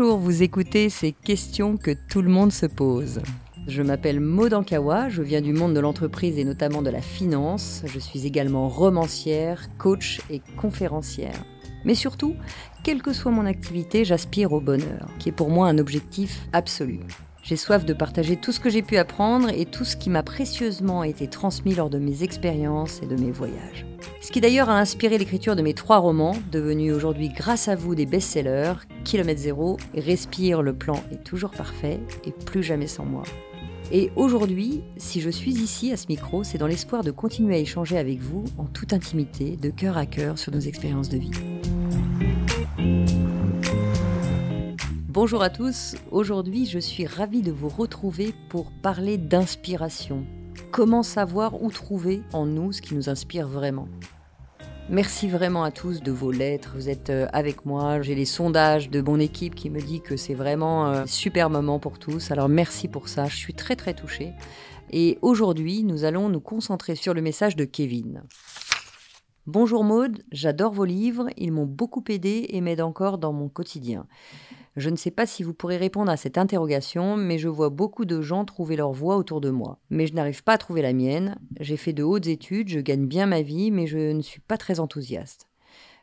Vous écoutez ces questions que tout le monde se pose. Je m'appelle Maud Ankawa, je viens du monde de l'entreprise et notamment de la finance. Je suis également romancière, coach et conférencière. Mais surtout, quelle que soit mon activité, j'aspire au bonheur, qui est pour moi un objectif absolu. J'ai soif de partager tout ce que j'ai pu apprendre et tout ce qui m'a précieusement été transmis lors de mes expériences et de mes voyages. Ce qui d'ailleurs a inspiré l'écriture de mes trois romans, devenus aujourd'hui grâce à vous des best-sellers, Kilomètre Zéro, Respire, le plan est toujours parfait et plus jamais sans moi. Et aujourd'hui, si je suis ici à ce micro, c'est dans l'espoir de continuer à échanger avec vous en toute intimité, de cœur à cœur sur nos expériences de vie. Bonjour à tous, aujourd'hui je suis ravie de vous retrouver pour parler d'inspiration. Comment savoir où trouver en nous ce qui nous inspire vraiment? Merci vraiment à tous de vos lettres. Vous êtes euh, avec moi. J'ai les sondages de mon équipe qui me dit que c'est vraiment un super moment pour tous. Alors merci pour ça. Je suis très très touchée. Et aujourd'hui, nous allons nous concentrer sur le message de Kevin. Bonjour Maude, j'adore vos livres. Ils m'ont beaucoup aidé et m'aident encore dans mon quotidien. Je ne sais pas si vous pourrez répondre à cette interrogation, mais je vois beaucoup de gens trouver leur voie autour de moi. Mais je n'arrive pas à trouver la mienne. J'ai fait de hautes études, je gagne bien ma vie, mais je ne suis pas très enthousiaste.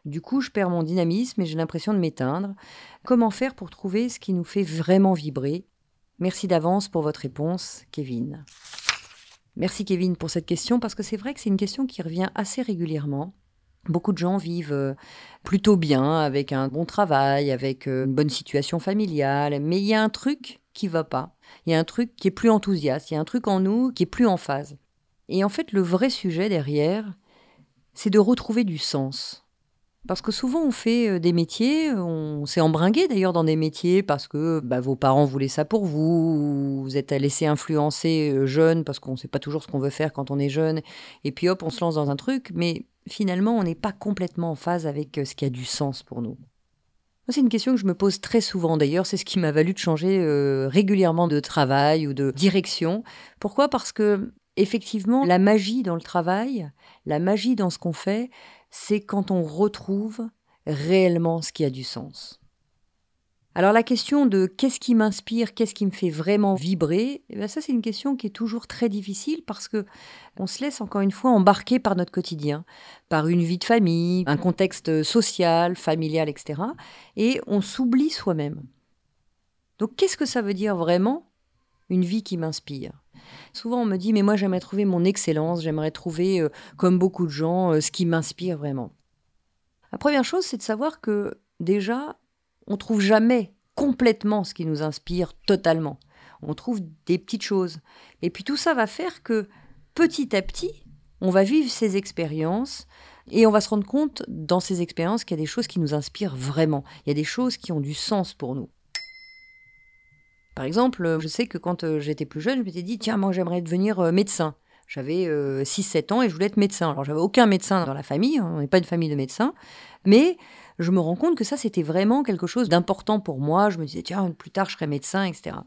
Du coup, je perds mon dynamisme et j'ai l'impression de m'éteindre. Comment faire pour trouver ce qui nous fait vraiment vibrer? Merci d'avance pour votre réponse, Kevin. Merci Kevin pour cette question parce que c'est vrai que c'est une question qui revient assez régulièrement. Beaucoup de gens vivent euh, plutôt bien, avec un bon travail, avec euh, une bonne situation familiale, mais il y a un truc qui va pas. Il y a un truc qui est plus enthousiaste, il y a un truc en nous qui est plus en phase. Et en fait, le vrai sujet derrière, c'est de retrouver du sens. Parce que souvent on fait euh, des métiers, on s'est embringué d'ailleurs dans des métiers parce que bah, vos parents voulaient ça pour vous, vous êtes laissé influencer jeune parce qu'on ne sait pas toujours ce qu'on veut faire quand on est jeune, et puis hop, on se lance dans un truc, mais finalement, on n'est pas complètement en phase avec euh, ce qui a du sens pour nous C'est une question que je me pose très souvent. D'ailleurs, c'est ce qui m'a valu de changer euh, régulièrement de travail ou de direction. Pourquoi? Parce que, effectivement, la magie dans le travail, la magie dans ce qu'on fait, c'est quand on retrouve réellement ce qui a du sens. Alors la question de qu'est-ce qui m'inspire, qu'est-ce qui me fait vraiment vibrer, eh ça c'est une question qui est toujours très difficile parce que on se laisse encore une fois embarquer par notre quotidien, par une vie de famille, un contexte social, familial, etc. Et on s'oublie soi-même. Donc qu'est-ce que ça veut dire vraiment une vie qui m'inspire Souvent on me dit mais moi j'aimerais trouver mon excellence, j'aimerais trouver euh, comme beaucoup de gens euh, ce qui m'inspire vraiment. La première chose c'est de savoir que déjà on trouve jamais complètement ce qui nous inspire totalement. On trouve des petites choses. Et puis tout ça va faire que petit à petit, on va vivre ces expériences et on va se rendre compte dans ces expériences qu'il y a des choses qui nous inspirent vraiment. Il y a des choses qui ont du sens pour nous. Par exemple, je sais que quand euh, j'étais plus jeune, je m'étais dit, tiens, moi j'aimerais devenir euh, médecin. J'avais 6-7 euh, ans et je voulais être médecin. Alors j'avais aucun médecin dans la famille, on n'est pas une famille de médecins, mais je me rends compte que ça, c'était vraiment quelque chose d'important pour moi. Je me disais, tiens, plus tard, je serai médecin, etc.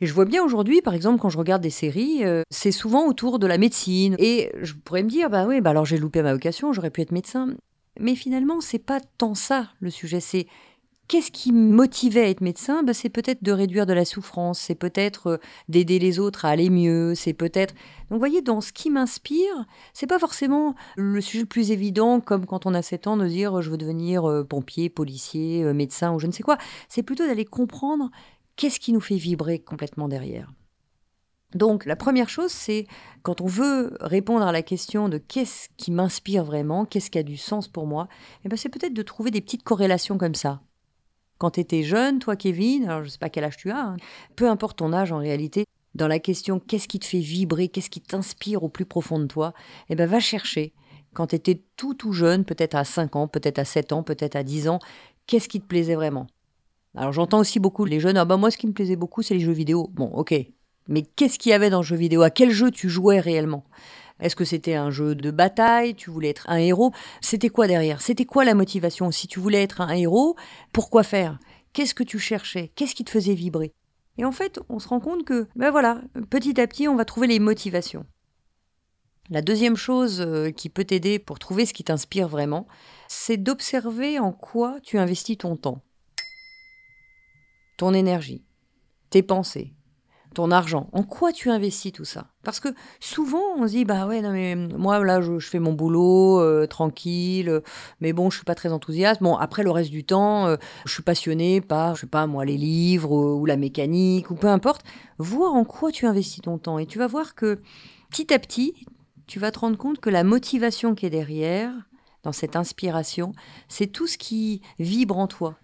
Et je vois bien aujourd'hui, par exemple, quand je regarde des séries, euh, c'est souvent autour de la médecine. Et je pourrais me dire, bah oui, bah alors j'ai loupé ma vocation, j'aurais pu être médecin. Mais finalement, c'est pas tant ça le sujet. C'est Qu'est-ce qui motivait à être médecin? Ben, C'est peut-être de réduire de la souffrance, c'est peut-être euh, d'aider les autres à aller mieux, c'est peut-être... Donc vous voyez, dans ce qui m'inspire, c'est pas forcément le sujet le plus évident, comme quand on a 7 ans, de dire je veux devenir euh, pompier, policier, euh, médecin ou je ne sais quoi. C'est plutôt d'aller comprendre qu'est-ce qui nous fait vibrer complètement derrière. Donc la première chose, c'est quand on veut répondre à la question de qu'est-ce qui m'inspire vraiment, qu'est-ce qui a du sens pour moi, eh ben c'est peut-être de trouver des petites corrélations comme ça. Quand tu étais jeune, toi Kevin, alors je ne sais pas quel âge tu as, hein, peu importe ton âge en réalité, dans la question qu'est-ce qui te fait vibrer, qu'est-ce qui t'inspire au plus profond de toi, eh ben va chercher. Quand tu étais tout tout jeune, peut-être à 5 ans, peut-être à 7 ans, peut-être à 10 ans, qu'est-ce qui te plaisait vraiment? Alors j'entends aussi beaucoup les jeunes, ah bah moi ce qui me plaisait beaucoup c'est les jeux vidéo. Bon, OK. Mais qu'est-ce qu'il y avait dans le jeu vidéo? À quel jeu tu jouais réellement? Est-ce que c'était un jeu de bataille? Tu voulais être un héros? C'était quoi derrière? C'était quoi la motivation? Si tu voulais être un héros, pourquoi faire? Qu'est-ce que tu cherchais? Qu'est-ce qui te faisait vibrer? Et en fait, on se rend compte que, ben voilà, petit à petit, on va trouver les motivations. La deuxième chose euh, qui peut t'aider pour trouver ce qui t'inspire vraiment, c'est d'observer en quoi tu investis ton temps. ton énergie, tes pensées, ton argent, en quoi tu investis tout ça? Parce que souvent on se dit bah ouais non mais moi là je, fais mon boulot euh, tranquille, mais bon je suis pas très enthousiaste. Bon après le reste du temps euh, je suis passionné par je sais pas moi les livres ou la mécanique ou peu importe. Vois en quoi tu investis ton temps et tu vas voir que petit à petit tu vas te rendre compte que la motivation qui est derrière dans cette inspiration, c'est tout ce qui vibre en toi.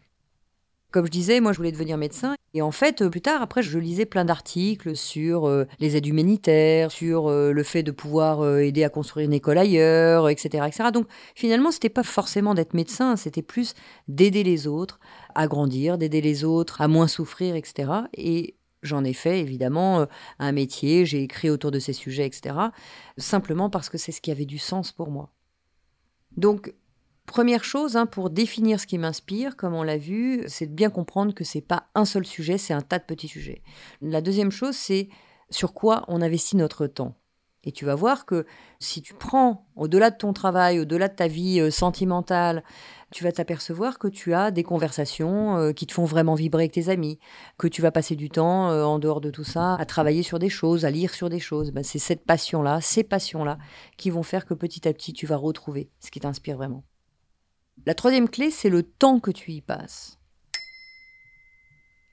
Comme je disais, moi je voulais devenir médecin. Et en fait, euh, plus tard, après, je lisais plein d'articles sur euh, les aides humanitaires, sur euh, le fait de pouvoir aider à construire une école ailleurs, etc. etc. Donc finalement, c'était pas forcément d'être médecin, c'était plus d'aider les autres à grandir, d'aider les autres à moins souffrir, etc. Et J'en ai fait évidemment un métier, j'ai écrit autour de ces sujets, etc. Simplement parce que c'est ce qui avait du sens pour moi. Donc Première chose, hein, pour définir ce qui m'inspire, comme on l'a vu, c'est de bien comprendre que c'est pas un seul sujet, c'est un tas de petits sujets. La deuxième chose, c'est sur quoi on investit notre temps. Et tu vas voir que si tu prends au-delà de ton travail, au-delà de ta vie euh, sentimentale, tu vas t'apercevoir que tu as des conversations euh, qui te font vraiment vibrer avec tes amis, que tu vas passer du temps euh, en dehors de tout ça à travailler sur des choses, à lire sur des choses. Ben, c'est cette passion-là, ces passions-là qui vont faire que petit à petit tu vas retrouver ce qui t'inspire vraiment. La troisième clé, c'est le temps que tu y passes.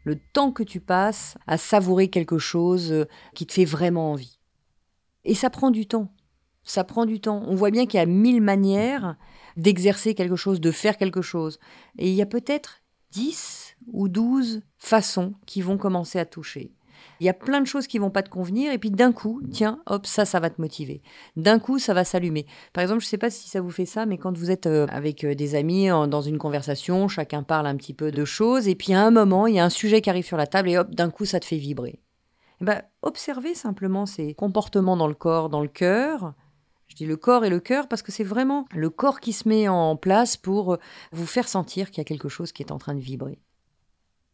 Le temps que tu passes à savourer quelque chose euh, qui te fait vraiment envie. Et ça prend du temps. Ça prend du temps. On voit bien qu'il y a mille manières d'exercer quelque chose, de faire quelque chose. Et il y a peut-être dix ou douze façons qui vont commencer à toucher. Il y a plein de choses qui vont pas te convenir et puis d'un coup, tiens, hop, ça, ça va te motiver. D'un coup, ça va s'allumer. Par exemple, je sais pas si ça vous fait ça, mais quand vous êtes euh, avec euh, des amis dans une conversation, chacun parle un petit peu de choses et puis à un moment, il y a un sujet qui arrive sur la table et hop, d'un coup, ça te fait vibrer. Eh ben, observez simplement ces comportements dans le corps, dans le cœur. Je dis le corps et le cœur parce que c'est vraiment le corps qui se met en place pour euh, vous faire sentir qu'il y a quelque chose qui est en train de vibrer.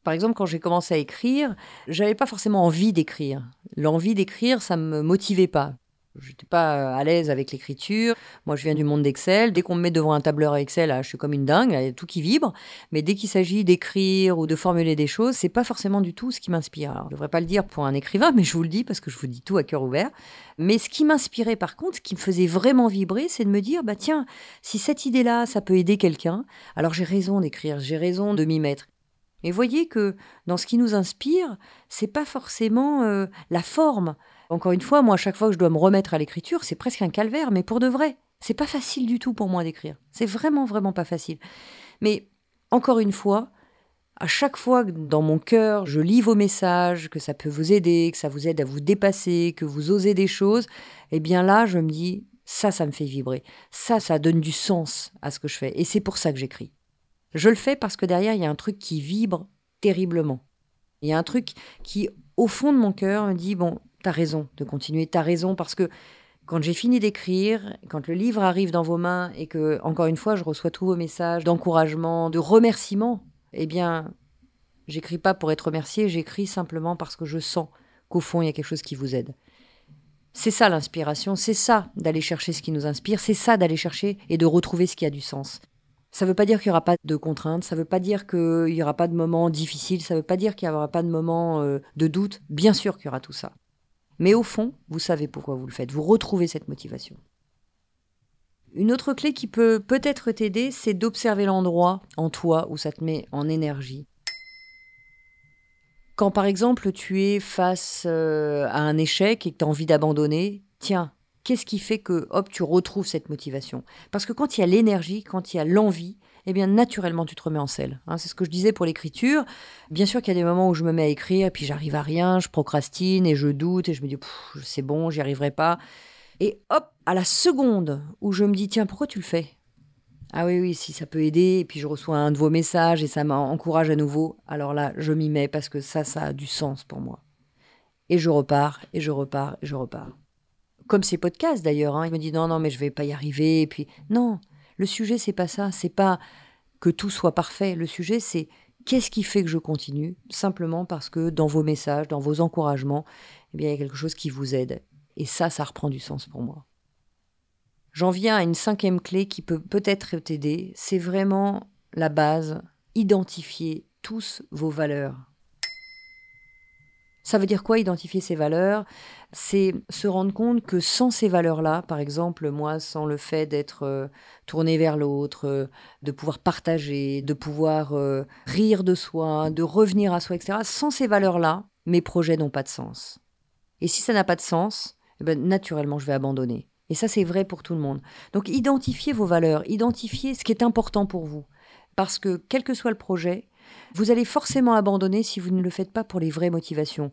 Par exemple, quand j'ai commencé à écrire, j'avais pas forcément envie d'écrire. L'envie d'écrire, ça me motivait pas. Je n'étais pas à l'aise avec l'écriture. Moi, je viens du monde d'Excel. Dès qu'on me met devant un tableur Excel, je suis comme une dingue, il y a tout qui vibre. Mais dès qu'il s'agit d'écrire ou de formuler des choses, c'est pas forcément du tout ce qui m'inspire. Je devrais pas le dire pour un écrivain, mais je vous le dis parce que je vous dis tout à cœur ouvert. Mais ce qui m'inspirait, par contre, ce qui me faisait vraiment vibrer, c'est de me dire, bah tiens, si cette idée-là, ça peut aider quelqu'un, alors j'ai raison d'écrire, j'ai raison de m'y mettre. Et voyez que dans ce qui nous inspire, c'est pas forcément euh, la forme. Encore une fois, moi, à chaque fois que je dois me remettre à l'écriture, c'est presque un calvaire, mais pour de vrai. C'est pas facile du tout pour moi d'écrire. C'est vraiment, vraiment pas facile. Mais encore une fois, à chaque fois que dans mon cœur, je lis vos messages, que ça peut vous aider, que ça vous aide à vous dépasser, que vous osez des choses, eh bien là, je me dis, ça, ça me fait vibrer. Ça, ça donne du sens à ce que je fais. Et c'est pour ça que j'écris. Je le fais parce que derrière, il y a un truc qui vibre terriblement. Il y a un truc qui, au fond de mon cœur, me dit, bon, t'as raison de continuer, t'as raison, parce que quand j'ai fini d'écrire, quand le livre arrive dans vos mains et que, encore une fois, je reçois tous vos messages d'encouragement, de remerciement, eh bien, j'écris pas pour être remercié, j'écris simplement parce que je sens qu'au fond, il y a quelque chose qui vous aide. C'est ça l'inspiration, c'est ça d'aller chercher ce qui nous inspire, c'est ça d'aller chercher et de retrouver ce qui a du sens. Ça ne veut pas dire qu'il n'y aura pas de contraintes, ça ne veut pas dire qu'il n'y aura pas de moments difficiles, ça ne veut pas dire qu'il n'y aura pas de moments euh, de doute. Bien sûr qu'il y aura tout ça. Mais au fond, vous savez pourquoi vous le faites, vous retrouvez cette motivation. Une autre clé qui peut peut-être t'aider, c'est d'observer l'endroit en toi où ça te met en énergie. Quand par exemple tu es face euh, à un échec et que tu as envie d'abandonner, tiens, Qu'est-ce qui fait que, hop, tu retrouves cette motivation? Parce que quand il y a l'énergie, quand il y a l'envie, eh bien, naturellement, tu te remets en selle. Hein. c'est ce que je disais pour l'écriture. Bien sûr qu'il y a des moments où je me mets à écrire, et puis j'arrive à rien, je procrastine, et je doute, et je me dis, c'est bon, j'y arriverai pas. Et hop, à la seconde où je me dis, tiens, pourquoi tu le fais? Ah oui, oui, si ça peut aider, et puis je reçois un de vos messages et ça m'encourage à nouveau, alors là, je m'y mets parce que ça, ça a du sens pour moi. Et je repars, et je repars, et je repars comme ces podcasts d'ailleurs. Hein. Il me dit non, non, mais je vais pas y arriver. Et puis non, le sujet c'est pas ça. C'est pas que tout soit parfait. Le sujet c'est qu'est-ce qui fait que je continue? Simplement parce que dans vos messages, dans vos encouragements, eh bien il y a quelque chose qui vous aide. Et ça, ça reprend du sens pour moi. J'en viens à une cinquième clé qui peut peut-être t'aider. C'est vraiment la base. Identifier tous vos valeurs. Ça veut dire quoi identifier ses valeurs? C'est se rendre compte que sans ces valeurs-là, par exemple, moi, sans le fait d'être euh, tourné vers l'autre, euh, de pouvoir partager, de pouvoir euh, rire de soi, de revenir à soi, etc., sans ces valeurs-là, mes projets n'ont pas de sens. Et si ça n'a pas de sens, eh ben, naturellement, je vais abandonner. Et ça, c'est vrai pour tout le monde. Donc, identifiez vos valeurs, identifiez ce qui est important pour vous. Parce que, quel que soit le projet, vous allez forcément abandonner si vous ne le faites pas pour les vraies motivations.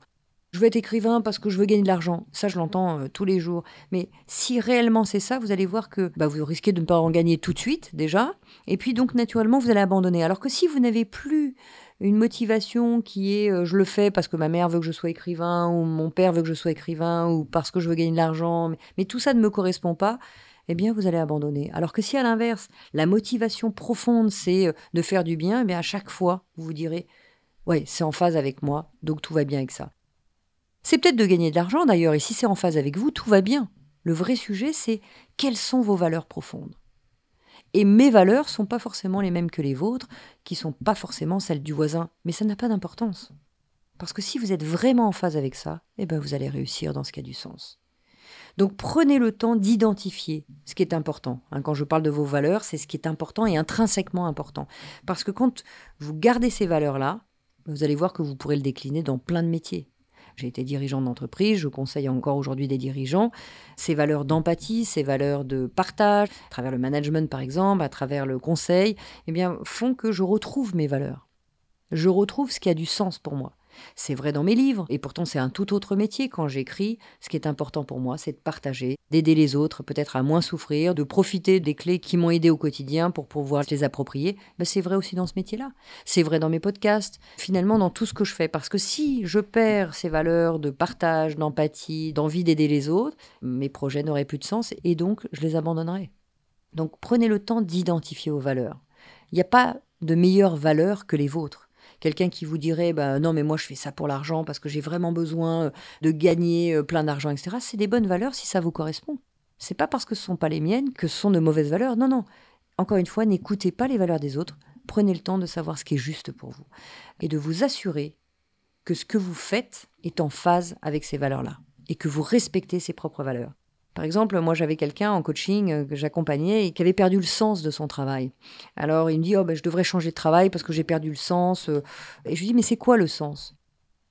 Je veux être écrivain parce que je veux gagner de l'argent. Ça, je l'entends euh, tous les jours. Mais si réellement c'est ça, vous allez voir que bah, vous risquez de ne pas en gagner tout de suite, déjà. Et puis, donc, naturellement, vous allez abandonner. Alors que si vous n'avez plus une motivation qui est euh, je le fais parce que ma mère veut que je sois écrivain, ou mon père veut que je sois écrivain, ou parce que je veux gagner de l'argent, mais tout ça ne me correspond pas, eh bien, vous allez abandonner. Alors que si à l'inverse, la motivation profonde, c'est euh, de faire du bien, eh bien, à chaque fois, vous vous direz, ouais, c'est en phase avec moi, donc tout va bien avec ça. C'est peut-être de gagner de l'argent d'ailleurs, et si c'est en phase avec vous, tout va bien. Le vrai sujet, c'est quelles sont vos valeurs profondes? Et mes valeurs sont pas forcément les mêmes que les vôtres, qui sont pas forcément celles du voisin, mais ça n'a pas d'importance. Parce que si vous êtes vraiment en phase avec ça, eh ben vous allez réussir dans ce qui a du sens. Donc prenez le temps d'identifier ce qui est important. Hein, quand je parle de vos valeurs, c'est ce qui est important et intrinsèquement important. Parce que quand vous gardez ces valeurs-là, vous allez voir que vous pourrez le décliner dans plein de métiers. J'ai été dirigeant d'entreprise, je conseille encore aujourd'hui des dirigeants. Ces valeurs d'empathie, ces valeurs de partage, à travers le management par exemple, à travers le conseil, eh bien, font que je retrouve mes valeurs. Je retrouve ce qui a du sens pour moi. C'est vrai dans mes livres, et pourtant c'est un tout autre métier quand j'écris. Ce qui est important pour moi, c'est de partager, d'aider les autres, peut-être à moins souffrir, de profiter des clés qui m'ont aidé au quotidien pour pouvoir les approprier. Ben, c'est vrai aussi dans ce métier-là. C'est vrai dans mes podcasts, finalement dans tout ce que je fais. Parce que si je perds ces valeurs de partage, d'empathie, d'envie d'aider les autres, mes projets n'auraient plus de sens et donc je les abandonnerai. Donc prenez le temps d'identifier vos valeurs. Il n'y a pas de meilleures valeurs que les vôtres. Quelqu'un qui vous dirait bah, non, mais moi je fais ça pour l'argent parce que j'ai vraiment besoin euh, de gagner euh, plein d'argent, etc. C'est des bonnes valeurs si ça vous correspond. C'est pas parce que ce sont pas les miennes que ce sont de mauvaises valeurs. Non, non. Encore une fois, n'écoutez pas les valeurs des autres. Prenez le temps de savoir ce qui est juste pour vous et de vous assurer que ce que vous faites est en phase avec ces valeurs-là et que vous respectez ses propres valeurs. Par exemple, moi j'avais quelqu'un en coaching euh, que j'accompagnais et qui avait perdu le sens de son travail. Alors il me dit oh ben je devrais changer de travail parce que j'ai perdu le sens. Euh. Et je lui dis mais c'est quoi le sens?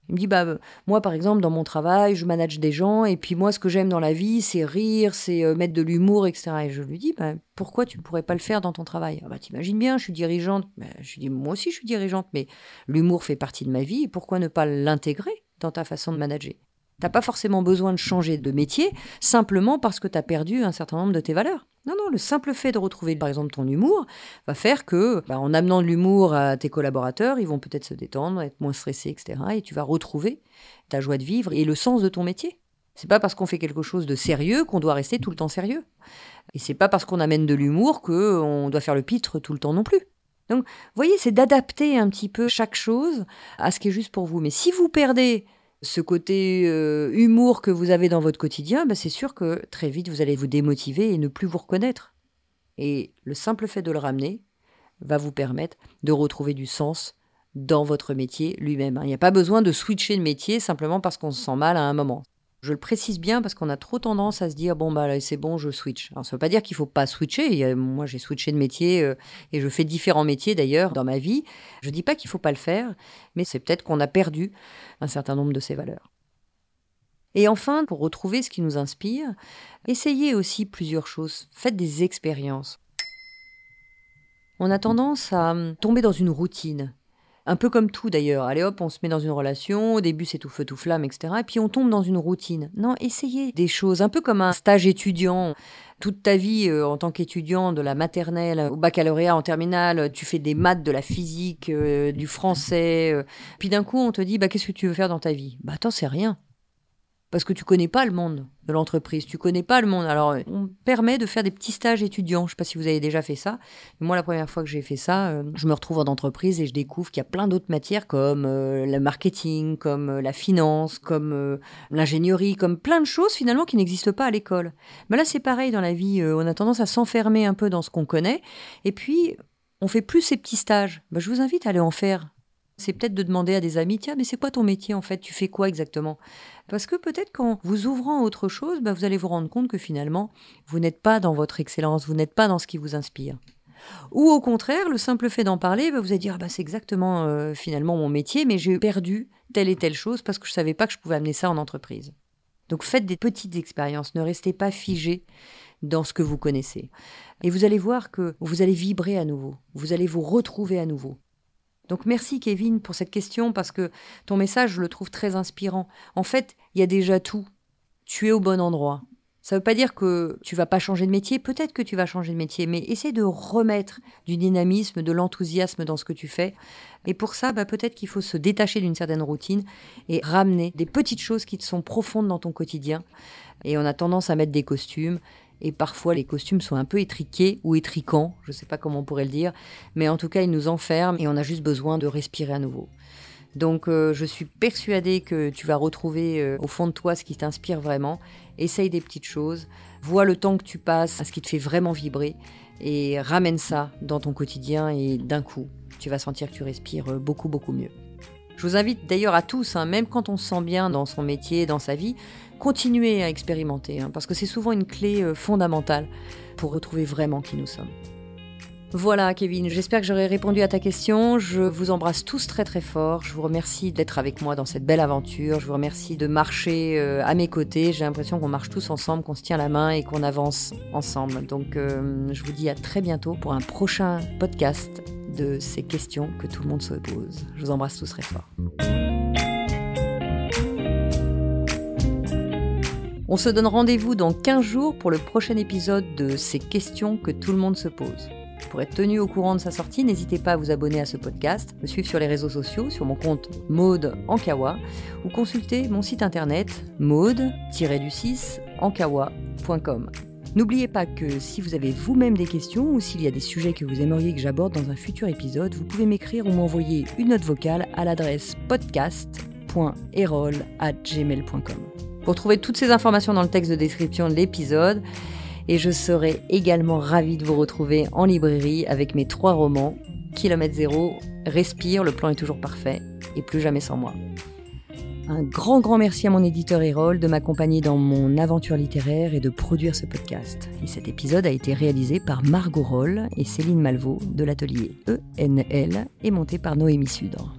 Il me dit bah moi par exemple dans mon travail je manage des gens et puis moi ce que j'aime dans la vie c'est rire, c'est euh, mettre de l'humour etc. Et je lui dis bah, pourquoi tu ne pourrais pas le faire dans ton travail? Ah bah t'imagines bien je suis dirigeante. Bah, je lui dis moi aussi je suis dirigeante mais l'humour fait partie de ma vie et pourquoi ne pas l'intégrer dans ta façon de manager? T'as pas forcément besoin de changer de métier simplement parce que tu as perdu un certain nombre de tes valeurs. Non, non, le simple fait de retrouver par exemple ton humour va faire que, bah, en amenant de l'humour à tes collaborateurs, ils vont peut-être se détendre, être moins stressés, etc. Et tu vas retrouver ta joie de vivre et le sens de ton métier. C'est pas parce qu'on fait quelque chose de sérieux qu'on doit rester tout le temps sérieux. Et c'est pas parce qu'on amène de l'humour qu'on doit faire le pitre tout le temps non plus. Donc, vous voyez, c'est d'adapter un petit peu chaque chose à ce qui est juste pour vous. Mais si vous perdez ce côté euh, humour que vous avez dans votre quotidien, ben c'est sûr que très vite vous allez vous démotiver et ne plus vous reconnaître. Et le simple fait de le ramener va vous permettre de retrouver du sens dans votre métier lui-même. Il n'y a pas besoin de switcher de métier simplement parce qu'on se sent mal à un moment. Je le précise bien parce qu'on a trop tendance à se dire bon bah c'est bon je switch. Alors ça veut pas dire qu'il faut pas switcher. Moi j'ai switché de métier euh, et je fais différents métiers d'ailleurs dans ma vie. Je dis pas qu'il faut pas le faire, mais c'est peut-être qu'on a perdu un certain nombre de ces valeurs. Et enfin, pour retrouver ce qui nous inspire, essayez aussi plusieurs choses. Faites des expériences. On a tendance à hum, tomber dans une routine. Un peu comme tout d'ailleurs. Allez hop, on se met dans une relation, au début c'est tout feu, tout flamme, etc. Et puis on tombe dans une routine. Non, essayez des choses, un peu comme un stage étudiant. Toute ta vie euh, en tant qu'étudiant, de la maternelle au baccalauréat en terminale, tu fais des maths, de la physique, euh, du français. Euh. puis d'un coup on te dit, bah, qu'est-ce que tu veux faire dans ta vie? Bah attends, c'est rien parce que tu connais pas le monde de l'entreprise, tu connais pas le monde. Alors, on permet de faire des petits stages étudiants. Je sais pas si vous avez déjà fait ça. moi, la première fois que j'ai fait ça, euh, je me retrouve en entreprise et je découvre qu'il y a plein d'autres matières comme euh, le marketing, comme euh, la finance, comme l'ingénierie, comme plein de choses finalement qui n'existent pas à l'école. Mais là, c'est pareil dans la vie. on a tendance à s'enfermer un peu dans ce qu'on connaît. Et puis, on fait plus ces petits stages. Bah, je vous invite à aller en faire c'est peut-être de demander à des amis, tiens, mais c'est quoi ton métier en fait? Tu fais quoi exactement? Parce que peut-être qu'en vous ouvrant à autre chose, bah, vous allez vous rendre compte que finalement, vous n'êtes pas dans votre excellence, vous n'êtes pas dans ce qui vous inspire. Ou au contraire, le simple fait d'en parler, bah, vous allez dire, bah, c'est exactement euh, finalement mon métier, mais j'ai perdu telle et telle chose parce que je ne savais pas que je pouvais amener ça en entreprise. Donc faites des petites expériences, ne restez pas figé dans ce que vous connaissez. Et vous allez voir que vous allez vibrer à nouveau, vous allez vous retrouver à nouveau. Donc merci Kevin pour cette question parce que ton message, je le trouve très inspirant. En fait, il y a déjà tout. Tu es au bon endroit. Ça ne veut pas dire que tu vas pas changer de métier, peut-être que tu vas changer de métier, mais essaie de remettre du dynamisme, de l'enthousiasme dans ce que tu fais. Et pour ça, bah, peut-être qu'il faut se détacher d'une certaine routine et ramener des petites choses qui te sont profondes dans ton quotidien. Et on a tendance à mettre des costumes, et parfois les costumes sont un peu étriqués ou étriquants, je ne sais pas comment on pourrait le dire, mais en tout cas ils nous enferment et on a juste besoin de respirer à nouveau. Donc euh, je suis persuadée que tu vas retrouver euh, au fond de toi ce qui t'inspire vraiment. Essaye des petites choses, vois le temps que tu passes à ce qui te fait vraiment vibrer et ramène ça dans ton quotidien et d'un coup, tu vas sentir que tu respires euh, beaucoup beaucoup mieux. Je vous invite d'ailleurs à tous, hein, même quand on se sent bien dans son métier, dans sa vie, continuez à expérimenter, hein, parce que c'est souvent une clé fondamentale pour retrouver vraiment qui nous sommes. Voilà Kevin, j'espère que j'aurai répondu à ta question. Je vous embrasse tous très très fort. Je vous remercie d'être avec moi dans cette belle aventure. Je vous remercie de marcher euh, à mes côtés. J'ai l'impression qu'on marche tous ensemble, qu'on se tient la main et qu'on avance ensemble. Donc euh, je vous dis à très bientôt pour un prochain podcast de ces questions que tout le monde se pose. Je vous embrasse tous très fort. On se donne rendez-vous dans 15 jours pour le prochain épisode de ces questions que tout le monde se pose. Pour être tenu au courant de sa sortie, n'hésitez pas à vous abonner à ce podcast, me suivre sur les réseaux sociaux, sur mon compte Maude Ankawa, ou consulter mon site internet maude-du6ankawa.com. N'oubliez pas que si vous avez vous-même des questions ou s'il y a des sujets que vous aimeriez que j'aborde dans un futur épisode, vous pouvez m'écrire ou m'envoyer une note vocale à l'adresse podcast.erol.gmail.com. Pour trouver toutes ces informations dans le texte de description de l'épisode, et je serai également ravie de vous retrouver en librairie avec mes trois romans Kilomètre zéro, Respire, le plan est toujours parfait et plus jamais sans moi. Un grand grand merci à mon éditeur Erol de m'accompagner dans mon aventure littéraire et de produire ce podcast. Et cet épisode a été réalisé par Margot Roll et Céline Malvaux de l'atelier ENL et monté par Noémie Sudre.